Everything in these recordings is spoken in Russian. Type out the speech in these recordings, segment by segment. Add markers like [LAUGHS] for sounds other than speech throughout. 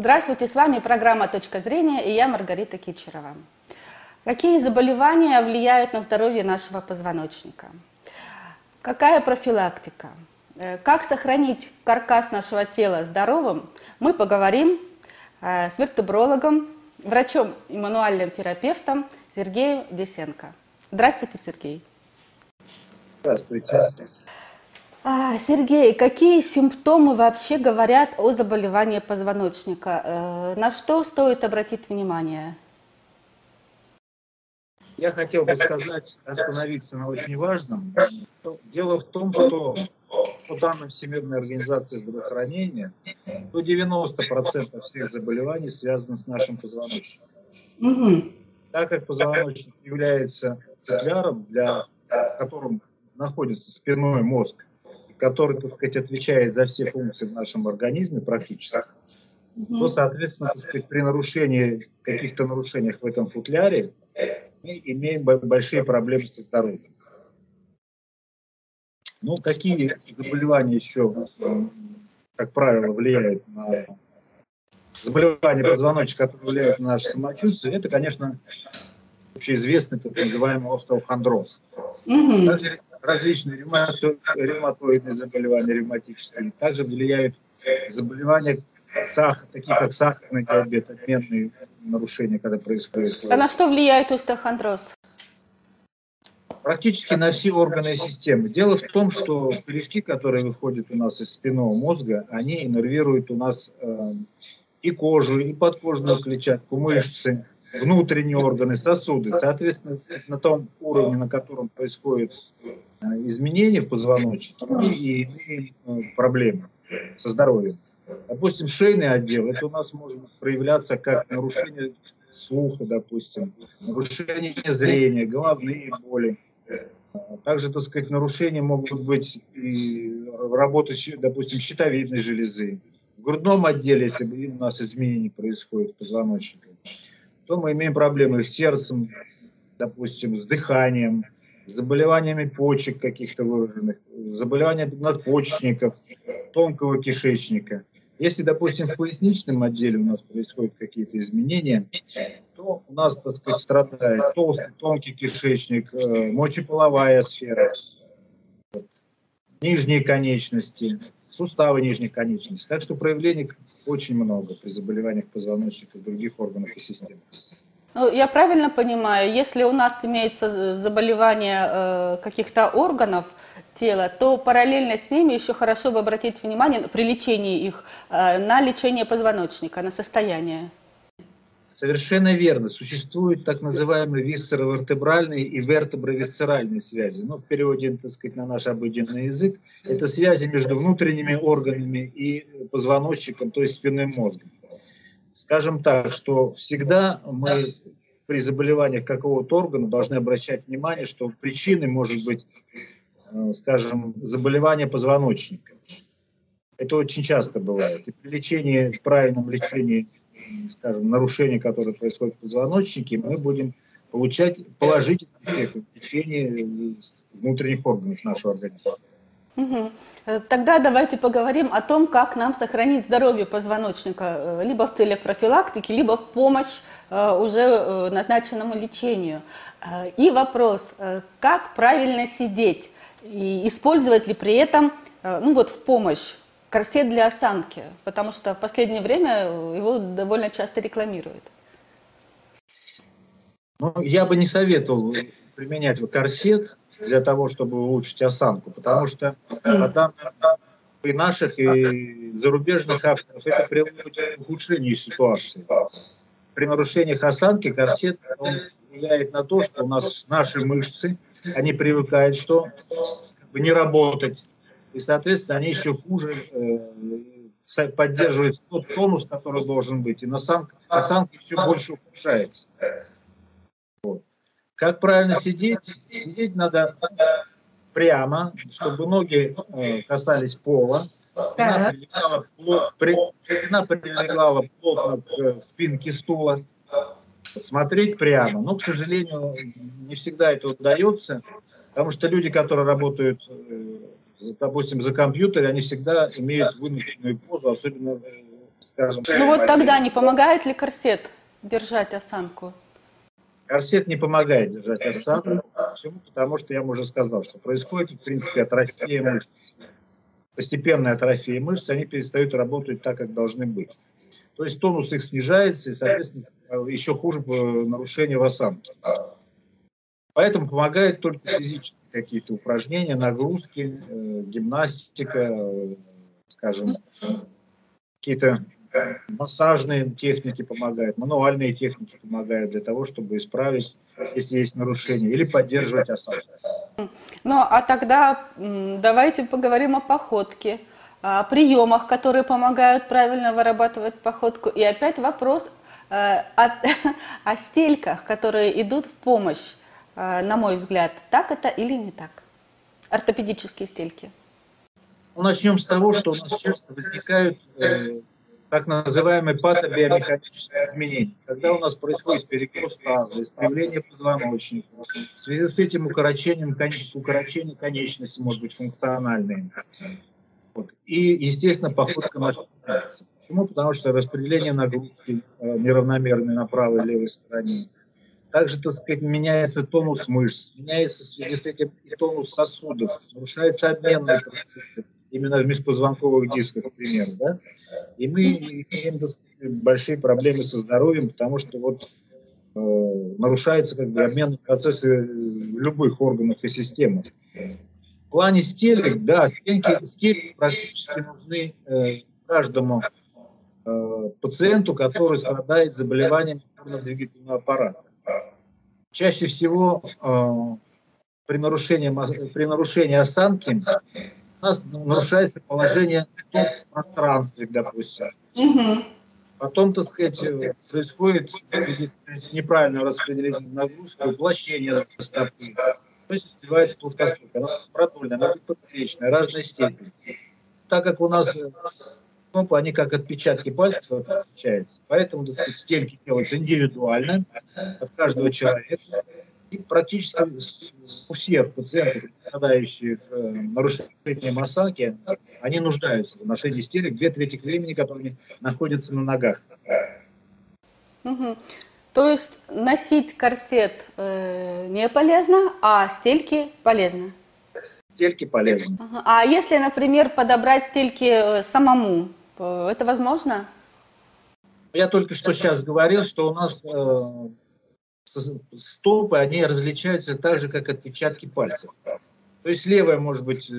Здравствуйте, с вами программа «Точка зрения» и я Маргарита Кичерова. Какие заболевания влияют на здоровье нашего позвоночника? Какая профилактика? Э, как сохранить каркас нашего тела здоровым? Мы поговорим э, с вертебрологом, врачом-иммануальным терапевтом Сергеем Десенко. Здравствуйте, Сергей. Здравствуйте. А, Сергей, какие симптомы вообще говорят о заболевании позвоночника? Э, на что стоит обратить внимание? Я хотел бы сказать, остановиться на очень важном. Дело в том, что по данным Всемирной организации здравоохранения, до 90% всех заболеваний связаны с нашим позвоночником. Угу. Так как позвоночник является футляром, для, в котором находится спинной мозг, который, так сказать, отвечает за все функции в нашем организме практически, угу. то, соответственно, так сказать, при нарушении, каких-то нарушениях в этом футляре мы имеем большие проблемы со здоровьем. Ну, какие заболевания еще, как правило, влияют на заболевания позвоночника, которые влияют на наше самочувствие, это, конечно, общеизвестный так называемый остеохондроз. Угу. Также различные ревматоидные заболевания, ревматические, также влияют заболевания сахар, такие как сахарный диабет, обменные нарушения, когда происходит. А на что влияет остеохондроз? Практически на все органы системы. Дело в том, что корешки, которые выходят у нас из спинного мозга, они иннервируют у нас э, и кожу, и подкожную клетчатку, мышцы, внутренние органы, сосуды. Соответственно, на том уровне, на котором происходит э, изменения в позвоночнике, и имеем э, проблемы со здоровьем. Допустим, шейный отдел, это у нас может проявляться как нарушение слуха, допустим, нарушение зрения, головные боли. Также, так сказать, нарушения могут быть и работы, допустим, щитовидной железы. В грудном отделе, если у нас изменения происходят в позвоночнике, то мы имеем проблемы с сердцем, допустим, с дыханием, с заболеваниями почек каких-то выраженных, заболевания надпочечников, тонкого кишечника. Если, допустим, в поясничном отделе у нас происходят какие-то изменения, то у нас, так сказать, страдает толстый, тонкий кишечник, э, мочеполовая сфера, нижние конечности, суставы нижних конечностей. Так что проявлений очень много при заболеваниях позвоночника и других органов и систем. Ну, я правильно понимаю, если у нас имеется заболевание э, каких-то органов, тела, то параллельно с ними еще хорошо бы обратить внимание при лечении их э, на лечение позвоночника, на состояние. Совершенно верно. Существуют так называемые висцеровертебральные и вертебровисцеральные связи. Ну, в переводе, так сказать, на наш обыденный язык, это связи между внутренними органами и позвоночником, то есть спинным мозгом. Скажем так, что всегда мы при заболеваниях какого-то органа должны обращать внимание, что причиной может быть Э, скажем, заболевания позвоночника. Это очень часто бывает. И при лечении, правильном лечении, скажем, нарушений, которые происходят в позвоночнике, мы будем получать положительный эффект в лечении внутренних органов нашего организма. Угу. Тогда давайте поговорим о том, как нам сохранить здоровье позвоночника, э, либо в целях профилактики, либо в помощь уже назначенному лечению. И вопрос, как правильно сидеть? И использовать ли при этом, э, ну вот в помощь, корсет для осанки, потому что в последнее время его довольно часто рекламируют. Ну, я бы не советовал применять корсет для того, чтобы улучшить осанку, потому что данным и наших, и зарубежных авторов это приводит к ухудшению ситуации. При нарушениях осанки корсет он влияет на то, что у нас наши мышцы – они привыкают, что как бы, не работать. И, соответственно, они еще хуже э, поддерживают тот тонус, который должен быть. И осанка, осанка все больше ухудшается. Вот. Как правильно сидеть? Сидеть надо прямо, чтобы ноги э, касались пола. Спина прилегала, плот, при, спина прилегала плотно к э, спинке стула смотреть прямо. Но, к сожалению, не всегда это удается, потому что люди, которые работают, э, допустим, за компьютере, они всегда имеют вынужденную позу, особенно скажем... Ну вот тогда не помогает ли корсет держать осанку? Корсет не помогает держать осанку. Почему? Потому что я вам уже сказал, что происходит, в принципе, атрофия мышц. Постепенная атрофия мышц, они перестают работать так, как должны быть. То есть тонус их снижается, и, соответственно, еще хуже нарушение в осанке. Поэтому помогают только физические какие-то упражнения, нагрузки, э, гимнастика, э, скажем, какие-то массажные техники помогают, мануальные техники помогают для того, чтобы исправить, если есть нарушения, или поддерживать осанку. Ну, а тогда давайте поговорим о походке, о приемах, которые помогают правильно вырабатывать походку. И опять вопрос э, о, [LAUGHS] о стельках, которые идут в помощь, на мой взгляд. Так это или не так? Ортопедические стельки. Ну, начнем с того, что у нас часто возникают э, так называемые патобиомеханические изменения. Когда у нас происходит перекос таза, искривление позвоночника, в связи с этим укорочением, укорочение конечности может быть функциональное. Вот. И, естественно, походка начинается. Почему? Потому что распределение нагрузки э, неравномерное на правой и левой стороне. Также, так сказать, меняется тонус мышц, меняется в связи с этим и тонус сосудов, нарушается обменные процессы, именно в межпозвонковых дисках, к примеру, да? И мы имеем так сказать, большие проблемы со здоровьем, потому что вот э, нарушаются как бы обменные процессы в любых органах и системах. В плане стелек, да, стельки, стельки практически нужны э, каждому э, пациенту, который страдает заболеванием двигательного аппарата. Чаще всего э, при, нарушении, при нарушении осанки у нас нарушается положение в пространстве, допустим. Угу. Потом, так сказать, происходит с неправильным распределением нагрузки, уплощение стопы. То есть развивается плоскостопие. Она продольная, она поперечная, разной степени. Так как у нас стопы, они как отпечатки пальцев отличаются, поэтому, так сказать, стельки делаются индивидуально от каждого человека. И практически у всех пациентов, страдающих э, нарушением осанки, они нуждаются в ношении стелек две трети времени, которые находятся на ногах. Угу. То есть носить корсет э, не полезно, а стельки полезно? Стельки полезны. Угу. А если, например, подобрать стельки э, самому, это возможно? Я только что сейчас говорил, что у нас э, стопы, они различаются так же, как отпечатки пальцев. То есть левая может быть э,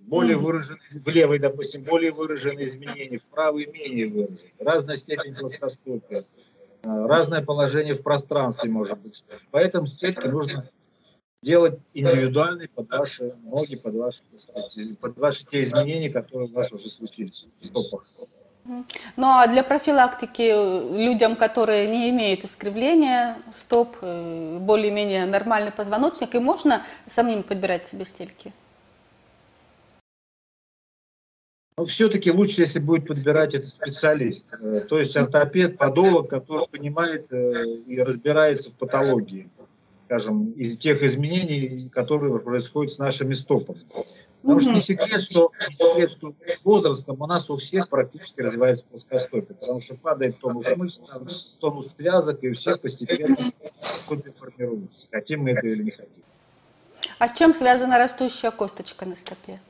более выраженная, в левой, допустим, более выраженные изменения, в правой менее выраженные. Разная степень плоскостопия, э, разное положение в пространстве может быть. Поэтому стельки нужно делать индивидуальные под ваши ноги, под ваши, сказать, под ваши те изменения, которые у вас уже случились в стопах. Ну а для профилактики э, людям, которые не имеют искривления стоп, э, более-менее нормальный позвоночник, и можно самим подбирать себе стельки? Но все-таки лучше, если будет подбирать это специалист, э, то есть ортопед, подолог, который понимает и разбирается в патологии, скажем, из тех изменений, которые происходят с нашими стопами. Потому что не секрет, что, не секрет, что с возрастом у нас у всех практически развивается плоскостопие, потому что падает тонус мышц, тонус связок, и у всех постепенно плоскостопие формируется, хотим мы это или не хотим. А с чем связана растущая косточка на стопе?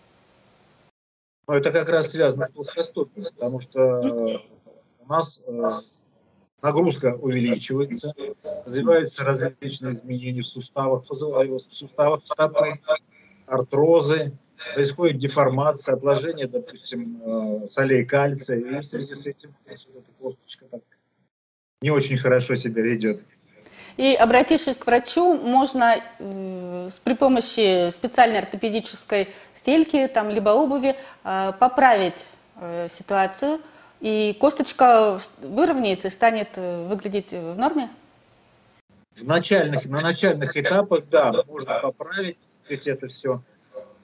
Ну, это как раз связано с плоскостопием, потому что у нас э, нагрузка увеличивается, развиваются различные изменения в суставах, в суставах стопы, артрозы, происходит деформация, отложение, допустим, э, солей кальция, и в связи с этим косточка так не очень хорошо себя ведет. И обратившись к врачу, можно э, при помощи специальной ортопедической стельки, там, либо обуви, э, поправить э, ситуацию, и косточка выровняется и станет э, выглядеть в норме? В начальных, на начальных этапах, да, можно поправить, так сказать, это все.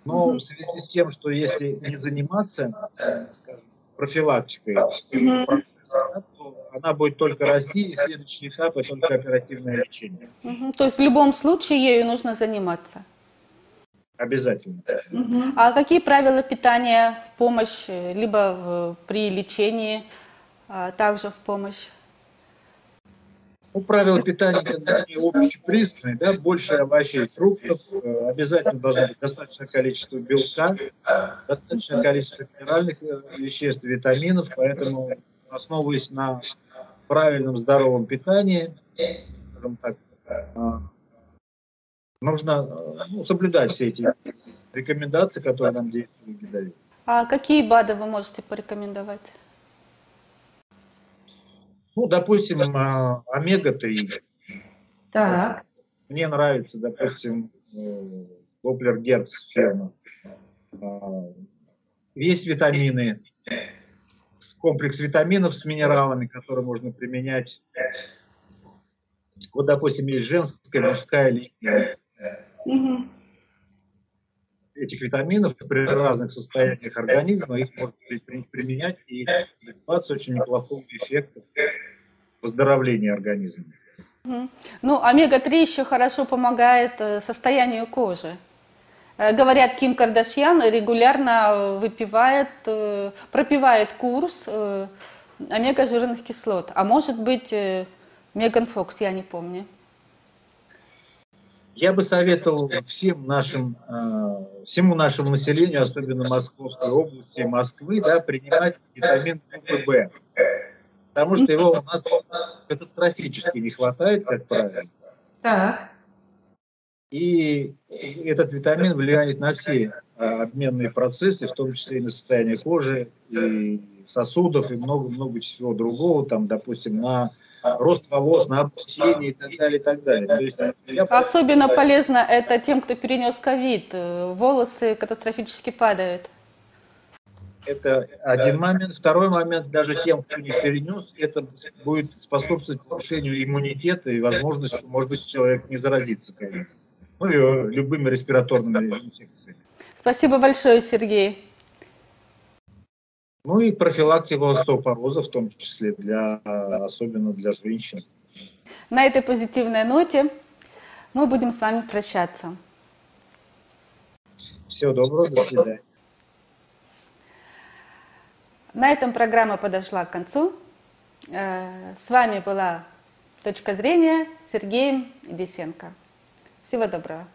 Но в связи с тем, что если не заниматься, скажем, профилактикой, то она будет только расти, и следующий этап – это только оперативное лечение. То есть в любом случае ею нужно заниматься? Обязательно. А какие правила питания в помощь, э, либо в, при лечении а, также в помощь? Ну, правила питания они общепризнанные, да, больше овощей, фруктов, э, обязательно должно быть достаточное количество белка, достаточное количество минеральных э, веществ, витаминов, поэтому основываясь на правильном здоровом питании, скажем так, нужно ну, соблюдать все эти рекомендации, которые нам диетологи дают. А какие БАДы вы можете порекомендовать? Ну, допустим, а, омега-3. Так. Мне нравится, допустим, Доплер Герц фирма. А, есть витамины, комплекс витаминов с минералами, которые можно применять. Вот, допустим, есть женская, мужская линия. Угу. Этих витаминов при разных состояниях организма их можно применять и добиваться очень неплохого эффекта выздоровления организма. Угу. Ну, омега-3 еще хорошо помогает э, состоянию кожи. Э, говорят, Ким Кардашьян регулярно выпивает, э, пропивает курс омега-жирных кислот. А может быть, Меган Фокс, я не помню. Я бы советовал всем нашим, э, всему нашему населению, особенно Московской области, Москвы, да, принимать витамин группы В. Потому что его у нас катастрофически не хватает, как правило. Так. И этот витамин влияет на все э, обменные процессы, в том числе и на состояние кожи, и сосудов, и много-много чего другого, там, допустим, на рост волос, на обучение и так далее, и так далее. То есть, я Особенно полезно это тем, кто перенес ковид. Волосы катастрофически падают. Это один момент. Второй момент, даже тем, кто не перенес, это будет способствовать повышению иммунитета и возможности, может быть, человек не заразится ковидом. Ну и любыми респираторными инфекциями. Спасибо большое, Сергей. Ну и профилактику остеопороза, в том числе, для, особенно для женщин. На этой позитивной ноте мы будем с вами прощаться. Всего доброго, до свидания. На этом программа подошла к концу. Э, с вами была «Точка зрения» Сергеем Десенко. Всего доброго.